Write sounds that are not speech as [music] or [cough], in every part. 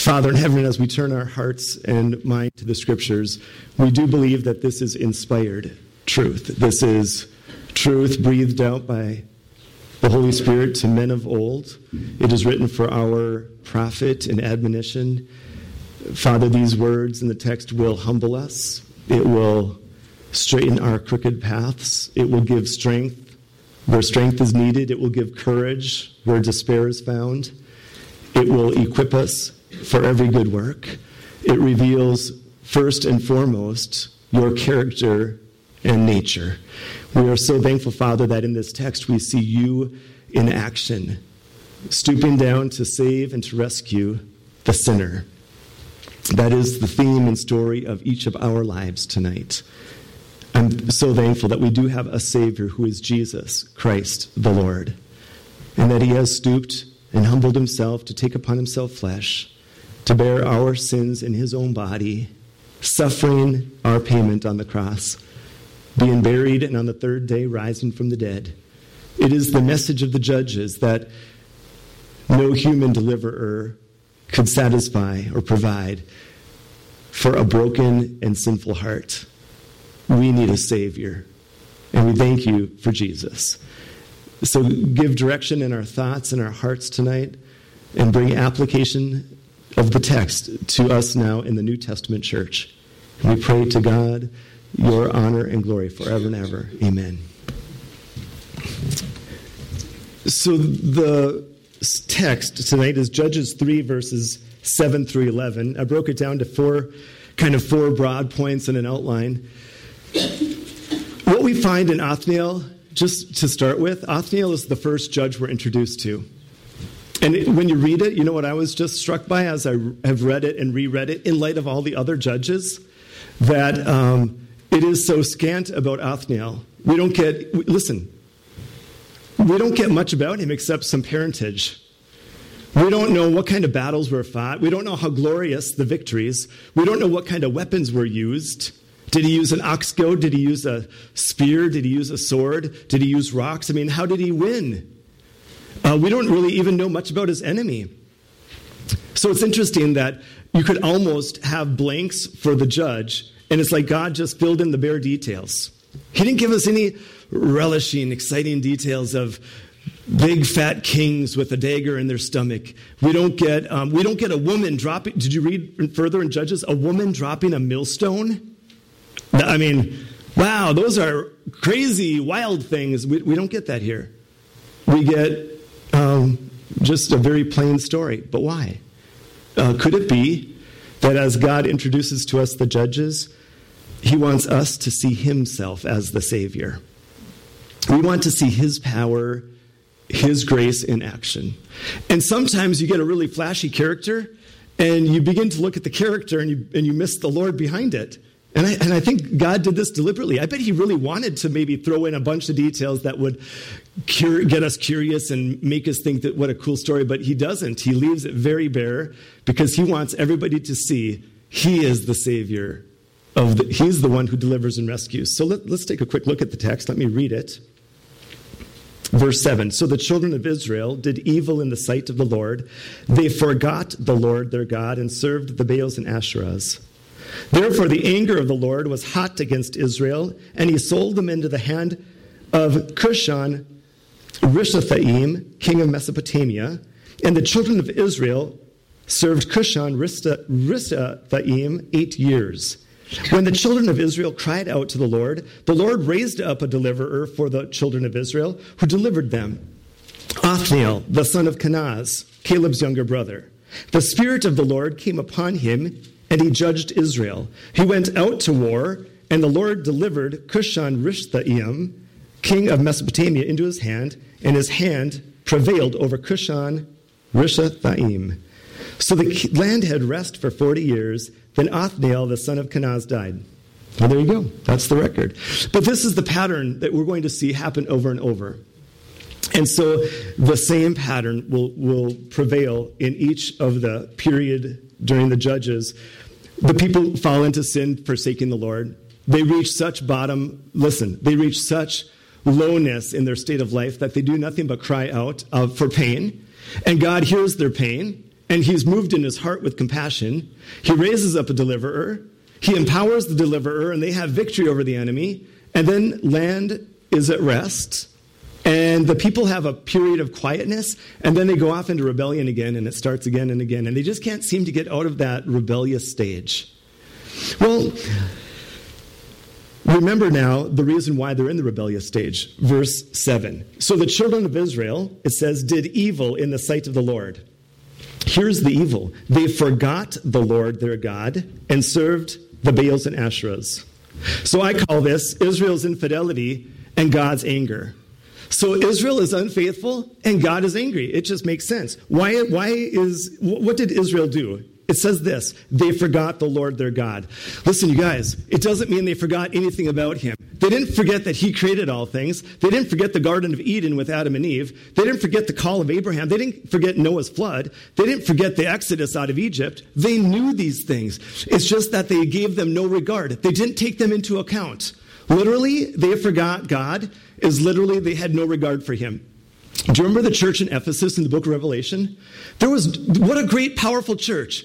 Father in heaven, as we turn our hearts and mind to the scriptures, we do believe that this is inspired truth. This is truth breathed out by the Holy Spirit to men of old. It is written for our profit and admonition. Father, these words in the text will humble us. It will straighten our crooked paths. It will give strength where strength is needed. It will give courage where despair is found. It will equip us for every good work. It reveals, first and foremost, your character and nature. We are so thankful, Father, that in this text we see you in action, stooping down to save and to rescue the sinner. That is the theme and story of each of our lives tonight. I'm so thankful that we do have a Savior who is Jesus Christ the Lord, and that He has stooped and humbled Himself to take upon Himself flesh, to bear our sins in His own body, suffering our payment on the cross being buried, and on the third day rising from the dead. It is the message of the judges that no human deliverer could satisfy or provide for a broken and sinful heart. We need a Savior, and we thank you for Jesus. So give direction in our thoughts and our hearts tonight and bring application of the text to us now in the New Testament church. We pray to God your honor and glory forever and ever. Amen. So the text tonight is Judges 3, verses 7 through 11. I broke it down to four, kind of four broad points in an outline. What we find in Othniel, just to start with, Othniel is the first judge we're introduced to. And when you read it, you know what I was just struck by as I have read it and reread it in light of all the other judges? That um, it is so scant about Othniel. We don't get, listen, we don't get much about him except some parentage. We don't know what kind of battles were fought. We don't know how glorious the victories. We don't know what kind of weapons were used. Did he use an ox goad? Did he use a spear? Did he use a sword? Did he use rocks? I mean, how did he win? Uh, we don't really even know much about his enemy. So it's interesting that you could almost have blanks for the judge and it's like God just filled in the bare details. He didn't give us any relishing, exciting details of big fat kings with a dagger in their stomach. We don't get um, we don't get a woman dropping. Did you read further in Judges? A woman dropping a millstone. I mean, wow, those are crazy, wild things. We, we don't get that here. We get um, just a very plain story. But why? Uh, could it be that as God introduces to us the judges, he wants us to see himself as the Savior. We want to see his power, his grace in action. And sometimes you get a really flashy character, and you begin to look at the character and you, and you miss the Lord behind it. And I, and I think God did this deliberately. I bet He really wanted to maybe throw in a bunch of details that would cure, get us curious and make us think that what a cool story, but He doesn't. He leaves it very bare because He wants everybody to see He is the Savior of the, he's the one who delivers and rescues. So let, let's take a quick look at the text. Let me read it. Verse 7 So the children of Israel did evil in the sight of the Lord. They forgot the Lord their God and served the Baals and Asherahs. Therefore, the anger of the Lord was hot against Israel, and he sold them into the hand of Cushan Rishathaim, king of Mesopotamia. And the children of Israel served Cushan Rishathaim eight years. When the children of Israel cried out to the Lord, the Lord raised up a deliverer for the children of Israel who delivered them Othniel, the son of Kenaz, Caleb's younger brother. The Spirit of the Lord came upon him, and he judged Israel. He went out to war, and the Lord delivered Cushan Rishathaim, king of Mesopotamia, into his hand, and his hand prevailed over Cushan Rishathaim. So the land had rest for 40 years. Then Othniel, the son of Kenaz, died. Well, there you go. That's the record. But this is the pattern that we're going to see happen over and over. And so the same pattern will, will prevail in each of the period during the judges. The people fall into sin, forsaking the Lord. They reach such bottom, listen, they reach such lowness in their state of life that they do nothing but cry out uh, for pain. And God hears their pain and he's moved in his heart with compassion. He raises up a deliverer. He empowers the deliverer, and they have victory over the enemy. And then land is at rest. And the people have a period of quietness, and then they go off into rebellion again, and it starts again and again. And they just can't seem to get out of that rebellious stage. Well, remember now the reason why they're in the rebellious stage. Verse 7. So the children of Israel, it says, did evil in the sight of the Lord. Here's the evil they forgot the Lord their God and served the Baals and Asherahs. So I call this Israel's infidelity and God's anger. So Israel is unfaithful and God is angry. It just makes sense. Why, why is, what did Israel do? It says this they forgot the Lord their God. Listen, you guys, it doesn't mean they forgot anything about him. They didn't forget that he created all things. They didn't forget the Garden of Eden with Adam and Eve. They didn't forget the call of Abraham. They didn't forget Noah's flood. They didn't forget the exodus out of Egypt. They knew these things. It's just that they gave them no regard. They didn't take them into account. Literally, they forgot God, is literally they had no regard for him. Do you remember the church in Ephesus in the book of Revelation? There was, what a great, powerful church.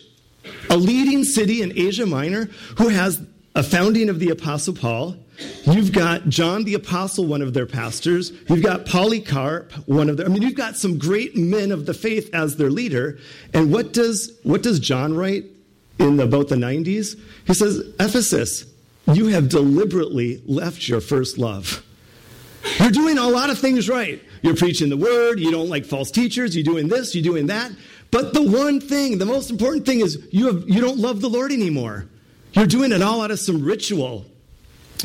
A leading city in Asia Minor who has a founding of the Apostle Paul. You've got John the Apostle, one of their pastors. You've got Polycarp, one of their, I mean, you've got some great men of the faith as their leader. And what does, what does John write in about the 90s? He says, Ephesus, you have deliberately left your first love. You're doing a lot of things right. You're preaching the word, you don't like false teachers, you're doing this, you're doing that. But the one thing, the most important thing is you, have, you don't love the Lord anymore. You're doing it all out of some ritual.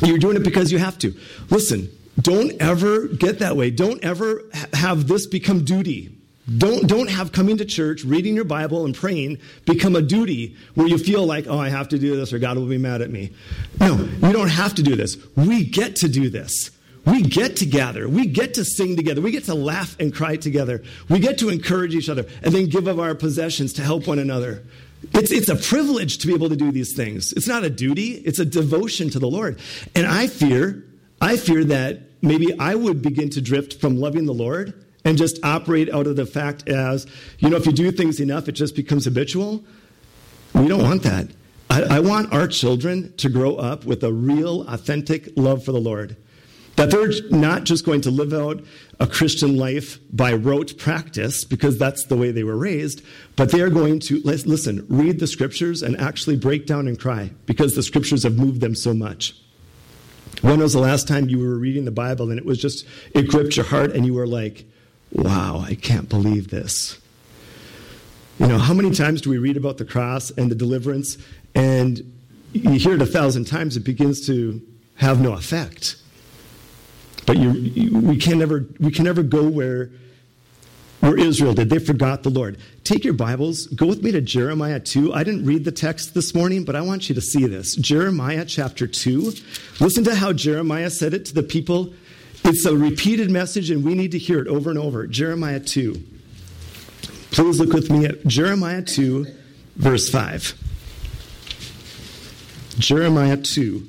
You're doing it because you have to. Listen, don't ever get that way. Don't ever have this become duty. Don't, don't have coming to church, reading your Bible, and praying become a duty where you feel like, oh, I have to do this or God will be mad at me. No, you don't have to do this. We get to do this. We get to gather. We get to sing together. We get to laugh and cry together. We get to encourage each other and then give of our possessions to help one another. It's, it's a privilege to be able to do these things. It's not a duty, it's a devotion to the Lord. And I fear, I fear that maybe I would begin to drift from loving the Lord and just operate out of the fact as, you know, if you do things enough, it just becomes habitual. We don't want that. I, I want our children to grow up with a real, authentic love for the Lord. That they're not just going to live out a Christian life by rote practice because that's the way they were raised, but they are going to, listen, read the scriptures and actually break down and cry because the scriptures have moved them so much. When was the last time you were reading the Bible and it was just, it gripped your heart and you were like, wow, I can't believe this? You know, how many times do we read about the cross and the deliverance and you hear it a thousand times, it begins to have no effect? But you, we, can never, we can never go where, where Israel did. They forgot the Lord. Take your Bibles, go with me to Jeremiah 2. I didn't read the text this morning, but I want you to see this. Jeremiah chapter 2. Listen to how Jeremiah said it to the people. It's a repeated message, and we need to hear it over and over. Jeremiah 2. Please look with me at Jeremiah 2, verse 5. Jeremiah 2.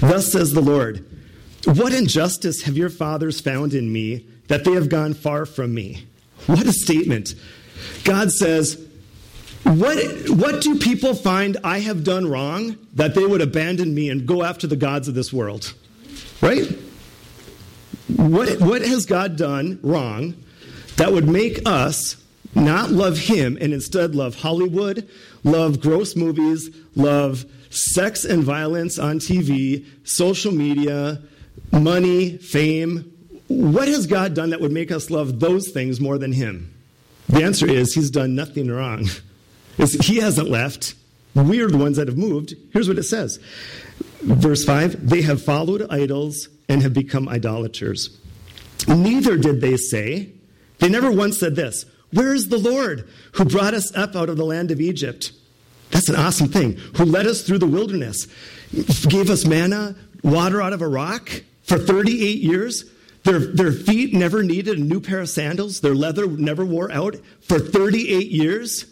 Thus says the Lord What injustice have your fathers found in me that they have gone far from me? What a statement. God says, what, what do people find I have done wrong that they would abandon me and go after the gods of this world? Right? What, what has God done wrong that would make us not love Him and instead love Hollywood, love gross movies, love sex and violence on TV, social media, money, fame. What has God done that would make us love those things more than Him? The answer is He's done nothing wrong. he hasn't left. We are the ones that have moved. Here's what it says Verse 5 They have followed idols and have become idolaters. Neither did they say, they never once said this Where is the Lord who brought us up out of the land of Egypt? That's an awesome thing. Who led us through the wilderness, gave us manna, water out of a rock for 38 years. Their, their feet never needed a new pair of sandals. Their leather never wore out for 38 years.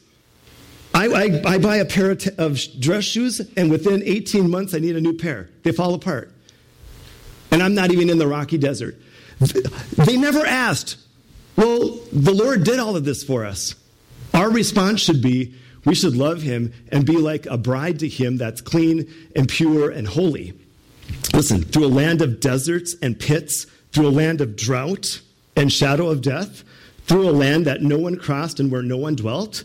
I, I, I buy a pair of, t- of dress shoes, and within 18 months, I need a new pair. They fall apart. And I'm not even in the Rocky Desert. They never asked, Well, the Lord did all of this for us. Our response should be we should love him and be like a bride to him that's clean and pure and holy. Listen, through a land of deserts and pits, through a land of drought and shadow of death, through a land that no one crossed and where no one dwelt,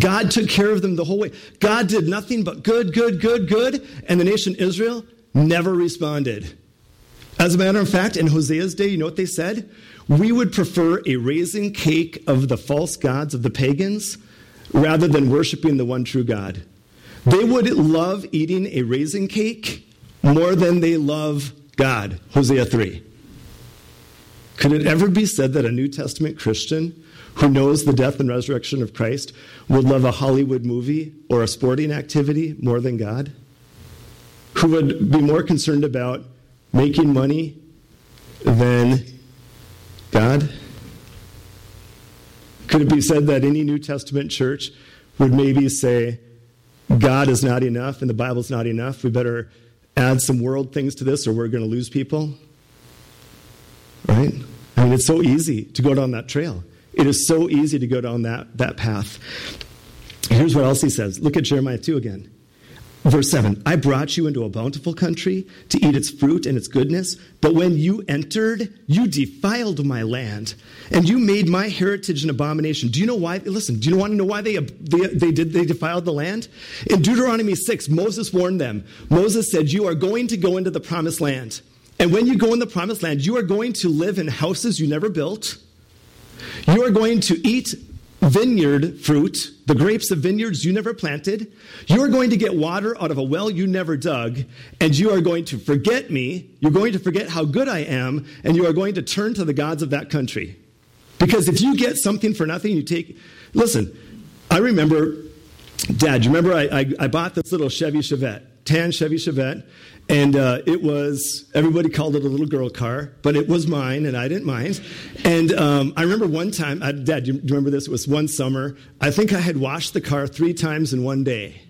God took care of them the whole way. God did nothing but good, good, good, good, and the nation Israel never responded. As a matter of fact, in Hosea's day, you know what they said? We would prefer a raisin cake of the false gods of the pagans rather than worshiping the one true God. They would love eating a raisin cake more than they love God. Hosea 3. Could it ever be said that a New Testament Christian who knows the death and resurrection of Christ would love a Hollywood movie or a sporting activity more than God? Who would be more concerned about making money than God? Could it be said that any New Testament church would maybe say, God is not enough and the Bible's not enough? We better add some world things to this or we're going to lose people? Right? I mean, it's so easy to go down that trail. It is so easy to go down that, that path. Here's what else he says. Look at Jeremiah 2 again. Verse 7 I brought you into a bountiful country to eat its fruit and its goodness, but when you entered, you defiled my land, and you made my heritage an abomination. Do you know why? Listen, do you want to know why they, they, they did they defiled the land? In Deuteronomy 6, Moses warned them. Moses said, You are going to go into the promised land. And when you go in the promised land, you are going to live in houses you never built. You are going to eat vineyard fruit, the grapes of vineyards you never planted. You are going to get water out of a well you never dug, and you are going to forget me. You're going to forget how good I am, and you are going to turn to the gods of that country. Because if you get something for nothing, you take. Listen, I remember, Dad, you remember I, I, I bought this little Chevy Chevette, tan Chevy Chevette, and uh, it was, everybody called it a little girl car, but it was mine and I didn't mind. And um, I remember one time, I, Dad, do you remember this? It was one summer. I think I had washed the car three times in one day.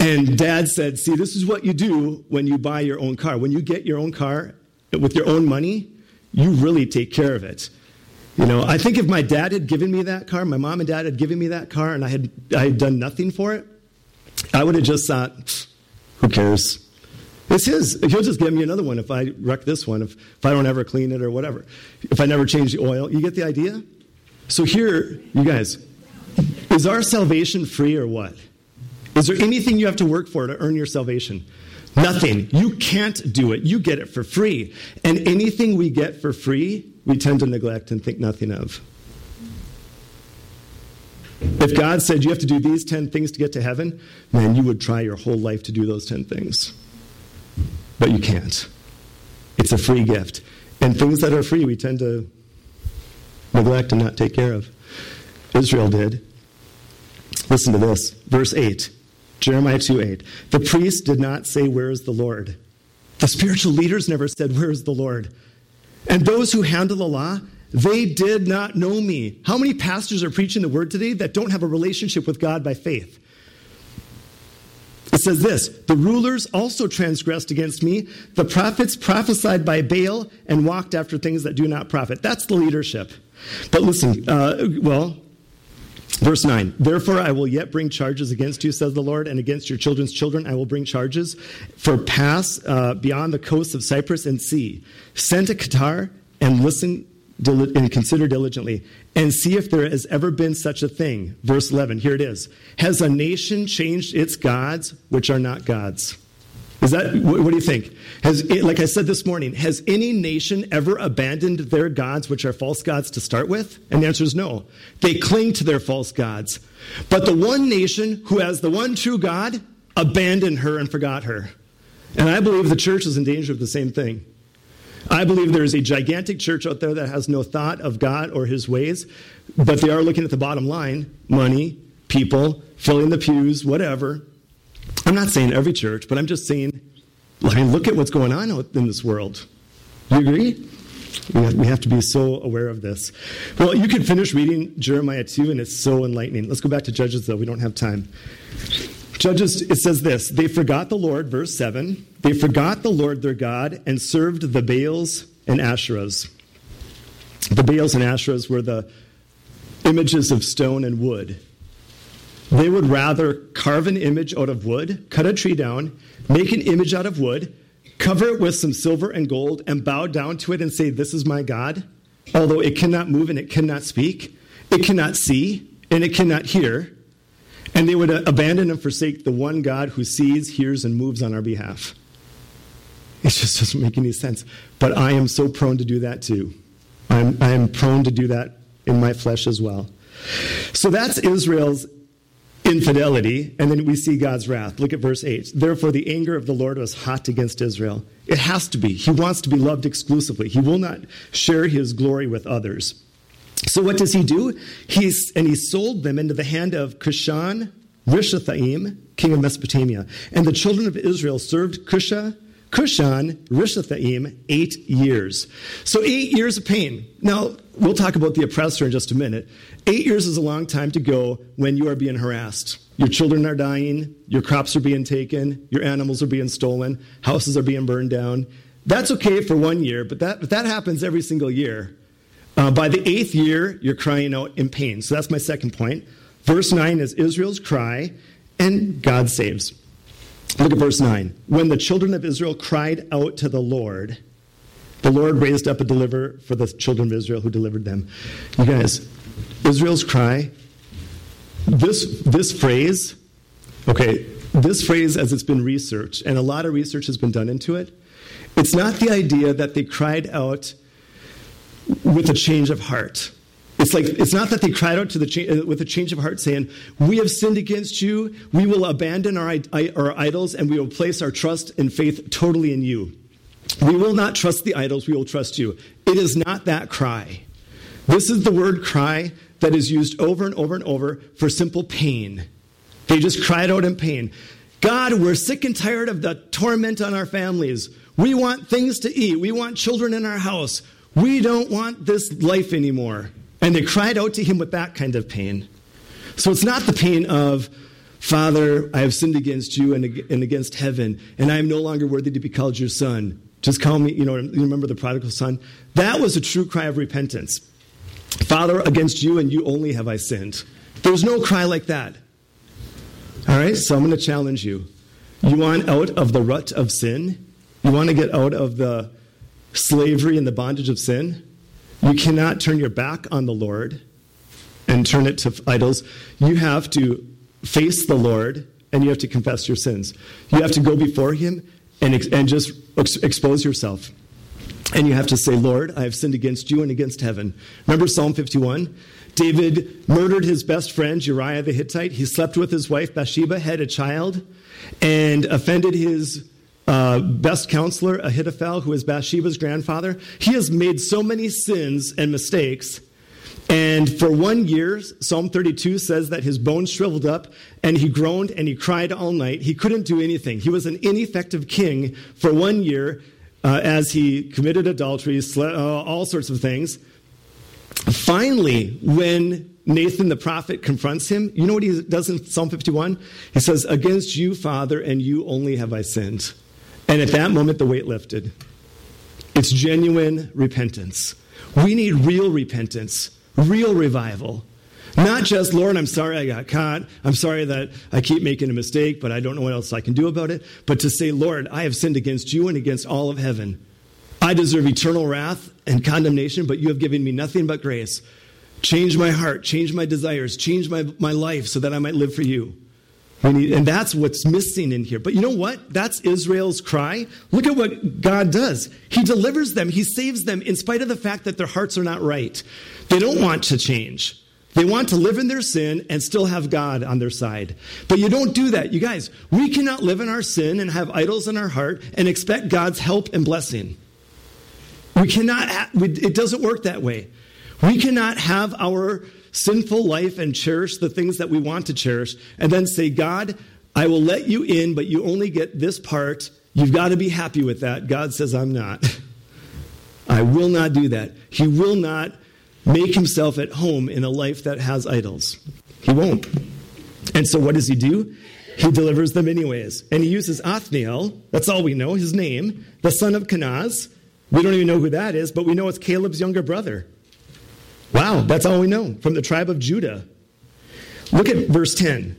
And Dad said, See, this is what you do when you buy your own car. When you get your own car with your own money, you really take care of it. You know, I think if my dad had given me that car, my mom and dad had given me that car, and I had, I had done nothing for it, I would have just thought, who cares? It's his. He'll just give me another one if I wreck this one, if, if I don't ever clean it or whatever. If I never change the oil. You get the idea? So here, you guys, is our salvation free or what? Is there anything you have to work for to earn your salvation? Nothing. You can't do it. You get it for free. And anything we get for free, we tend to neglect and think nothing of. If God said you have to do these 10 things to get to heaven, man, you would try your whole life to do those 10 things but you can't. It's a free gift. And things that are free, we tend to neglect and not take care of. Israel did. Listen to this. Verse 8. Jeremiah 2 8. The priest did not say, Where is the Lord? The spiritual leaders never said, Where is the Lord? And those who handle the law, they did not know me. How many pastors are preaching the word today that don't have a relationship with God by faith? It says this The rulers also transgressed against me. The prophets prophesied by Baal and walked after things that do not profit. That's the leadership. But listen, uh, well, Verse 9, therefore I will yet bring charges against you, says the Lord, and against your children's children I will bring charges for pass uh, beyond the coasts of Cyprus and see. Send to Kedar and listen and consider diligently and see if there has ever been such a thing. Verse 11, here it is. Has a nation changed its gods, which are not gods? Is that, what, do you think? Has, like I said this morning, has any nation ever abandoned their gods, which are false gods to start with? And the answer is no. They cling to their false gods. But the one nation who has the one true God abandoned her and forgot her. And I believe the church is in danger of the same thing. I believe there is a gigantic church out there that has no thought of God or his ways, but they are looking at the bottom line money, people, filling the pews, whatever. I'm not saying every church, but I'm just saying, I mean, look at what's going on in this world. You agree? We have to be so aware of this. Well, you could finish reading Jeremiah 2, and it's so enlightening. Let's go back to Judges, though. We don't have time. Judges, it says this They forgot the Lord, verse 7. They forgot the Lord their God and served the Baals and Asherahs. The Baals and Asherahs were the images of stone and wood. They would rather carve an image out of wood, cut a tree down, make an image out of wood, cover it with some silver and gold, and bow down to it and say, This is my God. Although it cannot move and it cannot speak, it cannot see, and it cannot hear. And they would uh, abandon and forsake the one God who sees, hears, and moves on our behalf. It just doesn't make any sense. But I am so prone to do that too. I'm, I am prone to do that in my flesh as well. So that's Israel's infidelity, and then we see God's wrath. Look at verse 8. Therefore, the anger of the Lord was hot against Israel. It has to be. He wants to be loved exclusively, He will not share His glory with others. So, what does He do? He's, and He sold them into the hand of Cushan Rishathaim, king of Mesopotamia. And the children of Israel served Cushan Cushan Rishathaim eight years. So eight years of pain. Now, we'll talk about the oppressor in just a minute. Eight years is a long time to go when you are being harassed. Your children are dying, your crops are being taken, your animals are being stolen, houses are being burned down. That's okay for one year, but that, but that happens every single year. Uh, by the eighth year, you're crying out in pain. So that's my second point. Verse 9 is Israel's cry, and God saves. Look at verse 9. When the children of Israel cried out to the Lord, the Lord raised up a deliverer for the children of Israel who delivered them. You guys, Israel's cry, this, this phrase, okay, this phrase, as it's been researched, and a lot of research has been done into it, it's not the idea that they cried out with a change of heart. It's like it's not that they cried out to the cha- uh, with a change of heart, saying, "We have sinned against you. We will abandon our, our idols, and we will place our trust and faith totally in you. We will not trust the idols. We will trust you." It is not that cry. This is the word "cry" that is used over and over and over for simple pain. They just cried out in pain. God, we're sick and tired of the torment on our families. We want things to eat. We want children in our house. We don't want this life anymore. And they cried out to him with that kind of pain. So it's not the pain of, Father, I have sinned against you and, against heaven, and I am no longer worthy to be called your son. Just call me, you know, you remember the prodigal son? That was a true cry of repentance. Father, against you and you only have I sinned. There's no cry like that. All right, so I'm going to challenge you. You want out of the rut of sin? You want to get out of the slavery and the bondage of sin? You cannot turn your back on the Lord and turn it to idols. You have to face the Lord and you have to confess your sins. You have to go before Him and, and just ex- expose yourself. And you have to say, Lord, I have sinned against you and against heaven. Remember Psalm 51? David murdered his best friend, Uriah the Hittite. He slept with his wife, Bathsheba, had a child, and offended his uh, best counselor, Ahithophel, who is Bathsheba's grandfather, he has made so many sins and mistakes. And for one year, Psalm 32 says that his bones shriveled up and he groaned and he cried all night. He couldn't do anything. He was an ineffective king for one year uh, as he committed adultery, uh, all sorts of things. Finally, when Nathan the prophet confronts him, you know what he does in Psalm 51? He says, Against you, Father, and you only have I sinned. And at that moment, the weight lifted. It's genuine repentance. We need real repentance, real revival. Not just, Lord, I'm sorry I got caught. I'm sorry that I keep making a mistake, but I don't know what else I can do about it. But to say, Lord, I have sinned against you and against all of heaven. I deserve eternal wrath and condemnation, but you have given me nothing but grace. Change my heart, change my desires, change my, my life so that I might live for you. Need, and that's what's missing in here. But you know what? That's Israel's cry. Look at what God does. He delivers them, He saves them in spite of the fact that their hearts are not right. They don't want to change. They want to live in their sin and still have God on their side. But you don't do that. You guys, we cannot live in our sin and have idols in our heart and expect God's help and blessing. We cannot, it doesn't work that way. We cannot have our sinful life and cherish the things that we want to cherish, and then say, God, I will let you in, but you only get this part. You've got to be happy with that. God says, I'm not. [laughs] I will not do that. He will not make himself at home in a life that has idols. He won't. And so what does he do? He delivers them anyways. And he uses Othniel, that's all we know, his name, the son of Kenaz. We don't even know who that is, but we know it's Caleb's younger brother. Wow, that's all we know from the tribe of Judah. Look at verse 10.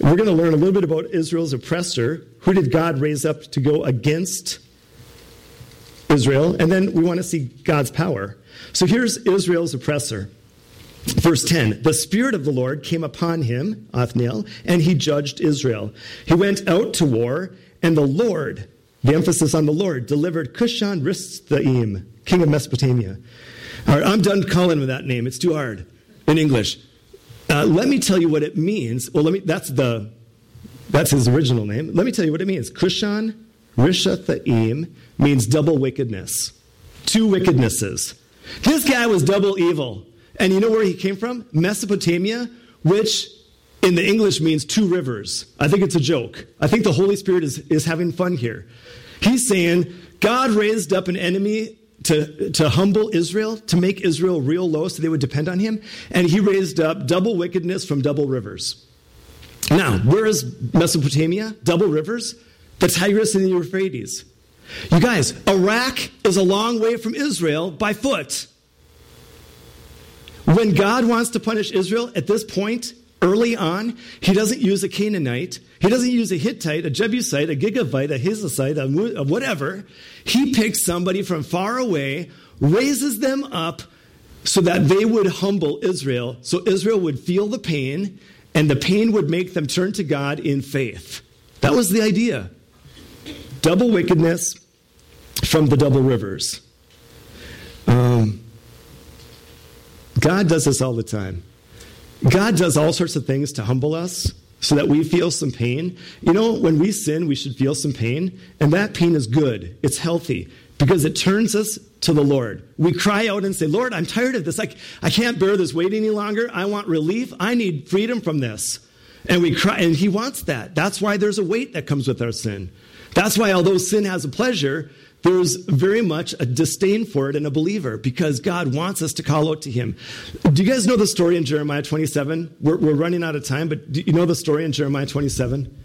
We're going to learn a little bit about Israel's oppressor. Who did God raise up to go against Israel? And then we want to see God's power. So here's Israel's oppressor. Verse 10 The Spirit of the Lord came upon him, Othniel, and he judged Israel. He went out to war, and the Lord, the emphasis on the Lord, delivered Cushan Rishathaim, king of Mesopotamia. All right, I'm done calling him that name. It's too hard in English. Uh, let me tell you what it means. Well, let me. That's the. That's his original name. Let me tell you what it means. Cushan Rishathaim means double wickedness, two wickednesses. This guy was double evil, and you know where he came from? Mesopotamia, which in the English means two rivers. I think it's a joke. I think the Holy Spirit is, is having fun here. He's saying God raised up an enemy to, to humble Israel, to make Israel real low so they would depend on him. And he raised up double wickedness from double rivers. Now, where is Mesopotamia? Double rivers? The Tigris and the Euphrates. You guys, Iraq is a long way from Israel by foot. When God wants to punish Israel at this point, early on, he doesn't use a Canaanite, he doesn't use a Hittite, a Jebusite, a Gigavite, a Hizasite, a, whatever. He picks somebody from far away, raises them up so that they would humble Israel, so Israel would feel the pain, and the pain would make them turn to God in faith. That was the idea. Double wickedness from the double rivers. Um, God does this all the time. God does all sorts of things to humble us so that we feel some pain. You know, when we sin, we should feel some pain, and that pain is good, it's healthy, because it turns us to the Lord. We cry out and say, Lord, I'm tired of this. I, I can't bear this weight any longer. I want relief. I need freedom from this. And we cry, and He wants that. That's why there's a weight that comes with our sin. That's why, although sin has a pleasure, there's very much a disdain for it in a believer because God wants us to call out to Him. Do you guys know the story in Jeremiah 27? We're, we're running out of time, but do you know the story in Jeremiah 27?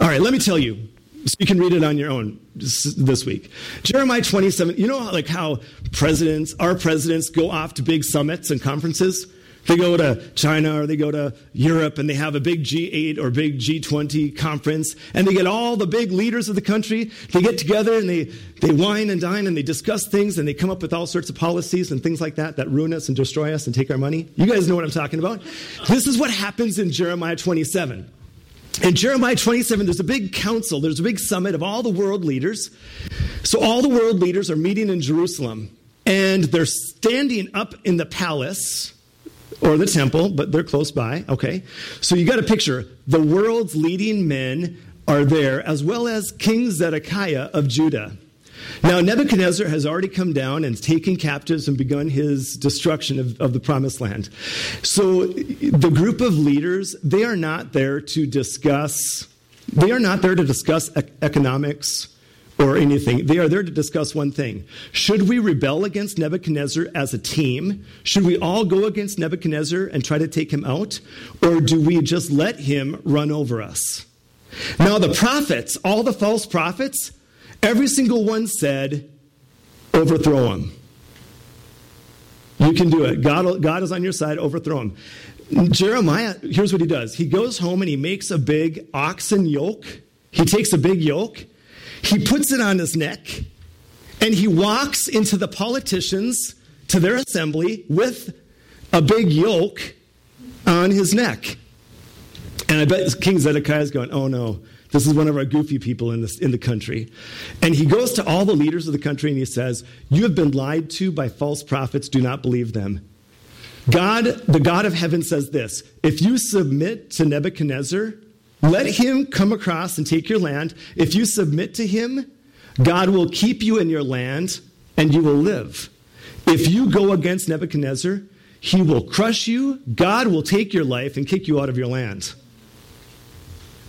All right, let me tell you. So you can read it on your own this week. Jeremiah 27, you know like how presidents, our presidents go off to big summits and conferences? They go to China or they go to Europe and they have a big G8 or big G20 conference and they get all the big leaders of the country. They get together and they, they wine and dine and they discuss things and they come up with all sorts of policies and things like that that ruin us and destroy us and take our money. You guys know what I'm talking about. This is what happens in Jeremiah 27. In Jeremiah 27, there's a big council, there's a big summit of all the world leaders. So all the world leaders are meeting in Jerusalem and they're standing up in the palace or the temple, but they're close by. Okay. So you got a picture. The world's leading men are there, as well as King Zedekiah of Judah. Now, Nebuchadnezzar has already come down and taken captives and begun his destruction of, of the promised land. So, the group of leaders, they are not there to discuss, they are not there to discuss economics or anything. They are there to discuss one thing. Should we rebel against Nebuchadnezzar as a team? Should we all go against Nebuchadnezzar and try to take him out? Or do we just let him run over us? Now, the prophets, all the false prophets, every single one said, overthrow him. You can do it. God, God is on your side, overthrow him. Jeremiah, here's what he does. He goes home and he makes a big oxen yoke. He takes a big yoke he puts it on his neck and he walks into the politicians to their assembly with a big yoke on his neck. And I bet King Zedekiah is going, oh no, this is one of our goofy people in, this, in the country. And he goes to all the leaders of the country and he says, You have been lied to by false prophets, do not believe them. God, the God of heaven, says this If you submit to Nebuchadnezzar, let him come across and take your land. If you submit to him, God will keep you in your land and you will live. If you go against Nebuchadnezzar, he will crush you, God will take your life and kick you out of your land.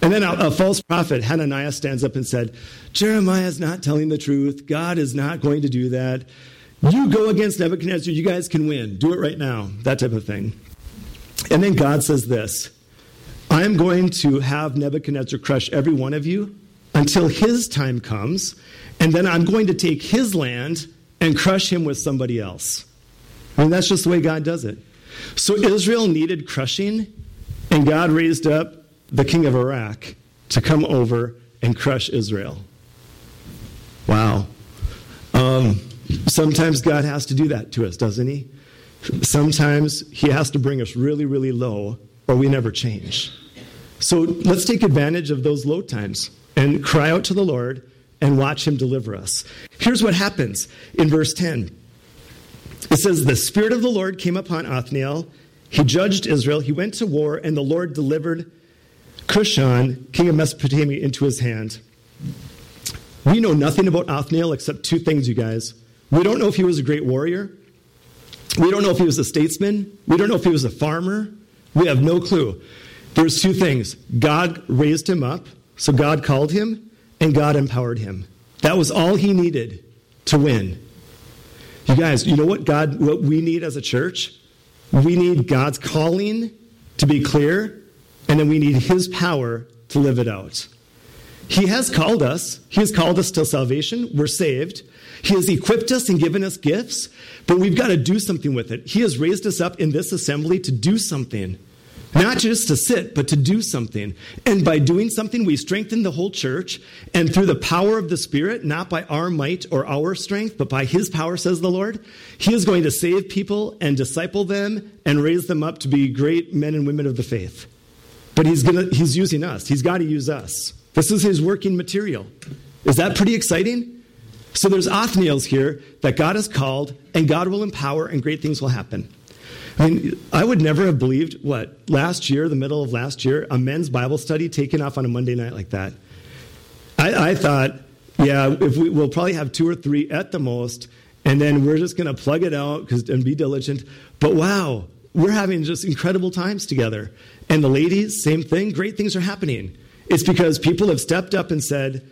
And then a, a, false prophet, Hananiah, stands up and said, Jeremiah is not telling the truth. God is not going to do that. You go against Nebuchadnezzar, you guys can win. Do it right now. That type of thing. And then God says this I'm going to have Nebuchadnezzar crush every one of you until his time comes, and then I'm going to take his land and crush him with somebody else. I mean, that's just the way God does it. So Israel needed crushing, and God raised up the king of Iraq to come over and crush Israel. Wow. Um, sometimes God has to do that to us, doesn't He? Sometimes He has to bring us really, really low, or we never change. So let's take advantage of those low times and cry out to the Lord and watch Him deliver us. Here's what happens in verse 10 it says, The Spirit of the Lord came upon Othniel. He judged Israel. He went to war, and the Lord delivered Cushan, king of Mesopotamia, into his hand. We know nothing about Othniel except two things, you guys. We don't know if he was a great warrior. We don't know if he was a statesman. We don't know if he was a farmer. We have no clue. There's two things God raised him up, so God called him, and God empowered him. That was all he needed to win. You guys, you know what God what we need as a church? We need God's calling to be clear, and then we need his power to live it out. He has called us. He has called us to salvation. We're saved. He has equipped us and given us gifts, but we've got to do something with it. He has raised us up in this assembly to do something. Not just to sit, but to do something. And by doing something, we strengthen the whole church. And through the power of the Spirit, not by our might or our strength, but by His power, says the Lord, He is going to save people and disciple them and raise them up to be great men and women of the faith. But He's, gonna, he's using us, He's got to use us. This is His working material. Is that pretty exciting? So there's Othniels here that God has called, and God will empower, and great things will happen. I mean, I would never have believed what last year, the middle of last year, a men's Bible study taken off on a Monday night like that. I, I thought, yeah, if we, we'll probably have two or three at the most, and then we're just going to plug it out and be diligent. But wow, we're having just incredible times together. And the ladies, same thing. Great things are happening. It's because people have stepped up and said,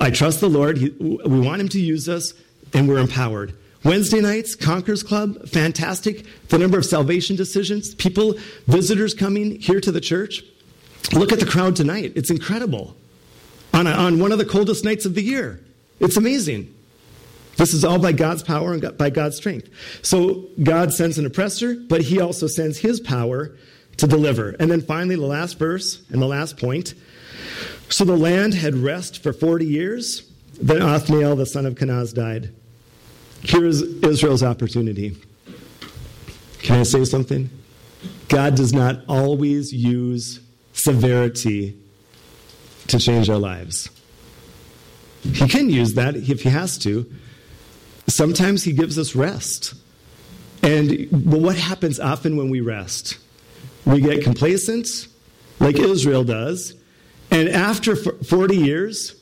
I trust the Lord. He, we want Him to use us, and we're empowered. Wednesday nights, Conquerors Club, fantastic. The number of salvation decisions, people, visitors coming here to the church. Look at the crowd tonight. It's incredible. On, a, on one of the coldest nights of the year. It's amazing. This is all by God's power and by God's strength. So God sends an oppressor, but he also sends his power to deliver. And then finally, the last verse and the last point. So the land had rest for 40 years. Then Othniel, the son of Kenaz, died. Here's Israel's opportunity. Can I say something? God does not always use severity to change our lives. He can use that if he has to. Sometimes he gives us rest. And well, what happens often when we rest? We get complacent, like Israel does. And after 40 years,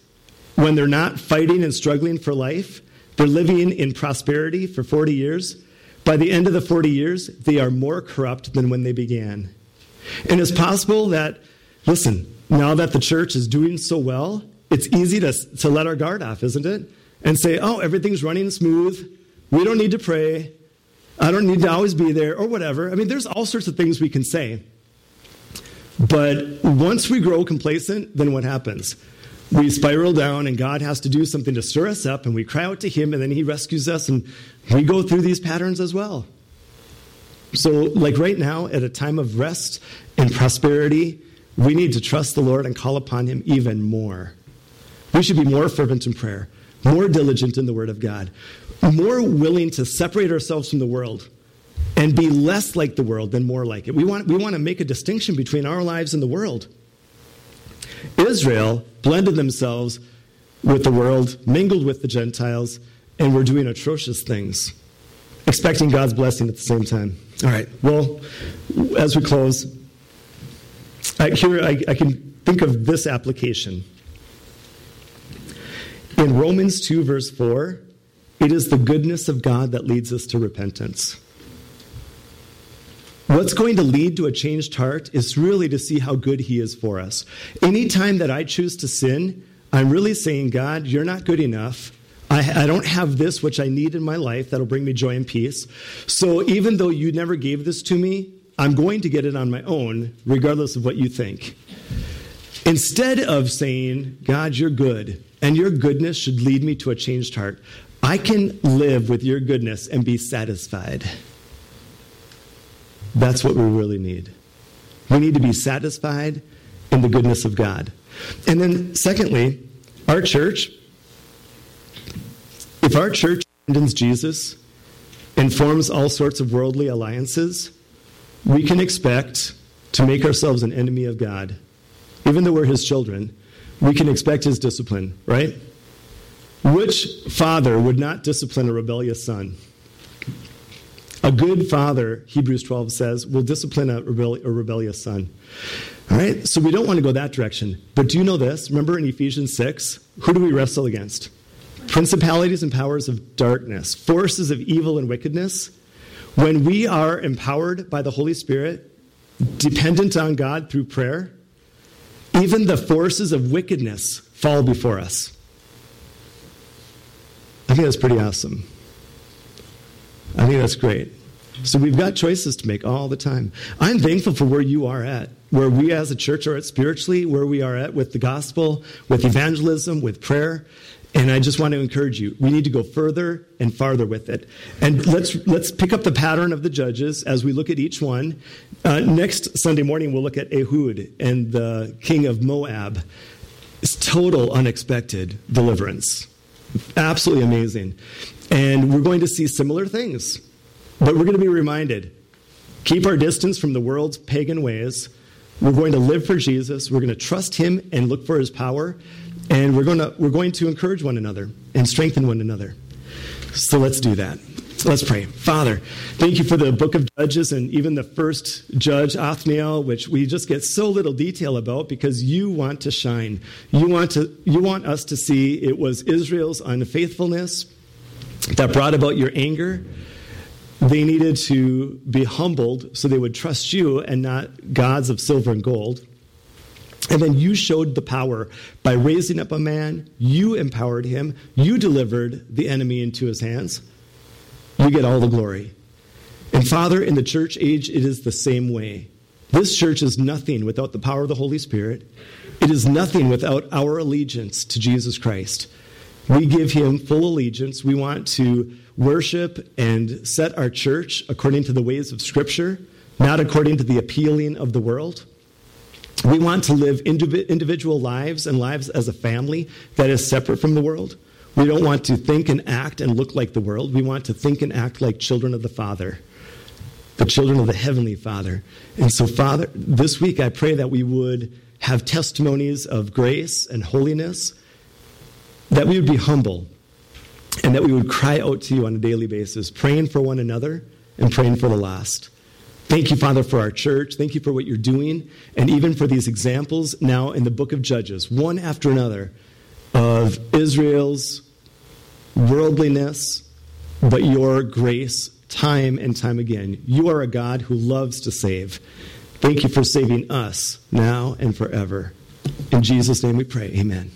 when they're not fighting and struggling for life, they're living in prosperity for 40 years. By the end of the 40 years, they are more corrupt than when they began. And it's possible that, listen, now that the church is doing so well, it's easy to, to let our guard off, isn't it? And say, oh, everything's running smooth. We don't need to pray. I don't need to always be there, or whatever. I mean, there's all sorts of things we can say. But once we grow complacent, then what happens? We spiral down and God has to do something to stir us up and we cry out to Him and then He rescues us and we go through these patterns as well. So, like right now, at a time of rest and prosperity, we need to trust the Lord and call upon Him even more. We should be more fervent in prayer, more diligent in the Word of God, more willing to separate ourselves from the world and be less like the world than more like it. We want, we want to make a distinction between our lives and the world. Israel blended themselves with the world, mingled with the Gentiles, and were doing atrocious things, expecting God's blessing at the same time. All right, well, as we close, I, here I, I can think of this application. In Romans 2, verse 4, it is the goodness of God that leads us to repentance. What's going to lead to a changed heart is really to see how good He is for us. Anytime that I choose to sin, I'm really saying, God, you're not good enough. I, I, don't have this which I need in my life that'll bring me joy and peace. So even though you never gave this to me, I'm going to get it on my own, regardless of what you think. Instead of saying, God, you're good, and your goodness should lead me to a changed heart, I can live with your goodness and be satisfied. That's what we really need. We need to be satisfied in the goodness of God. And then, secondly, our church, if our church abandons Jesus and forms all sorts of worldly alliances, we can expect to make ourselves an enemy of God. Even though we're his children, we can expect his discipline, right? Which father would not discipline a rebellious son? A good father, Hebrews 12 says, will discipline a, a rebellious son. All right? So we don't want to go that direction. But do you know this? Remember in Ephesians 6, who do we wrestle against? Principalities and powers of darkness, forces of evil and wickedness. When we are empowered by the Holy Spirit, dependent on God through prayer, even the forces of wickedness fall before us. I think that's pretty awesome. I think that's great. So we've got choices to make all the time. I'm thankful for where you are at, where we as a church are at spiritually, where we are at with the gospel, with evangelism, with prayer. And I just want to encourage you. We need to go further and farther with it. And let's let's pick up the pattern of the judges as we look at each one. Uh, next Sunday morning, we'll look at Ehud and the king of Moab. It's total unexpected deliverance. Absolutely amazing. And we're going to see similar things. But we're going to be reminded keep our distance from the world's pagan ways. We're going to live for Jesus. We're going to trust him and look for his power. And we're going to, we're going to encourage one another and strengthen one another. So let's do that. Let's pray. Father, thank you for the book of Judges and even the first judge, Othniel, which we just get so little detail about because you want to shine. You want, to, you want us to see it was Israel's unfaithfulness that brought about your anger. They needed to be humbled so they would trust you and not gods of silver and gold. And then you showed the power by raising up a man. You empowered him. You delivered the enemy into his hands. You get all the glory. And Father, in the church age, it is the same way. This church is nothing without the power of the Holy Spirit. It is nothing without our allegiance to Jesus Christ. We give him full allegiance. We want to worship and set our church according to the ways of Scripture, not according to the appealing of the world. We want to live individual lives and lives as a family that is separate from the world. We don't want to think and act and look like the world. We want to think and act like children of the Father, the children of the Heavenly Father. And so, Father, this week I pray that we would have testimonies of grace and holiness, that we would be humble, and that we would cry out to you on a daily basis, praying for one another and praying for the lost. Thank you, Father, for our church. Thank you for what you're doing, and even for these examples now in the book of Judges, one after another, of Israel's worldliness, but your grace time and time again. You are a God who loves to save. Thank you for saving us now and forever. In Jesus' name we pray. Amen.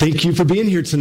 Thank you for being here tonight.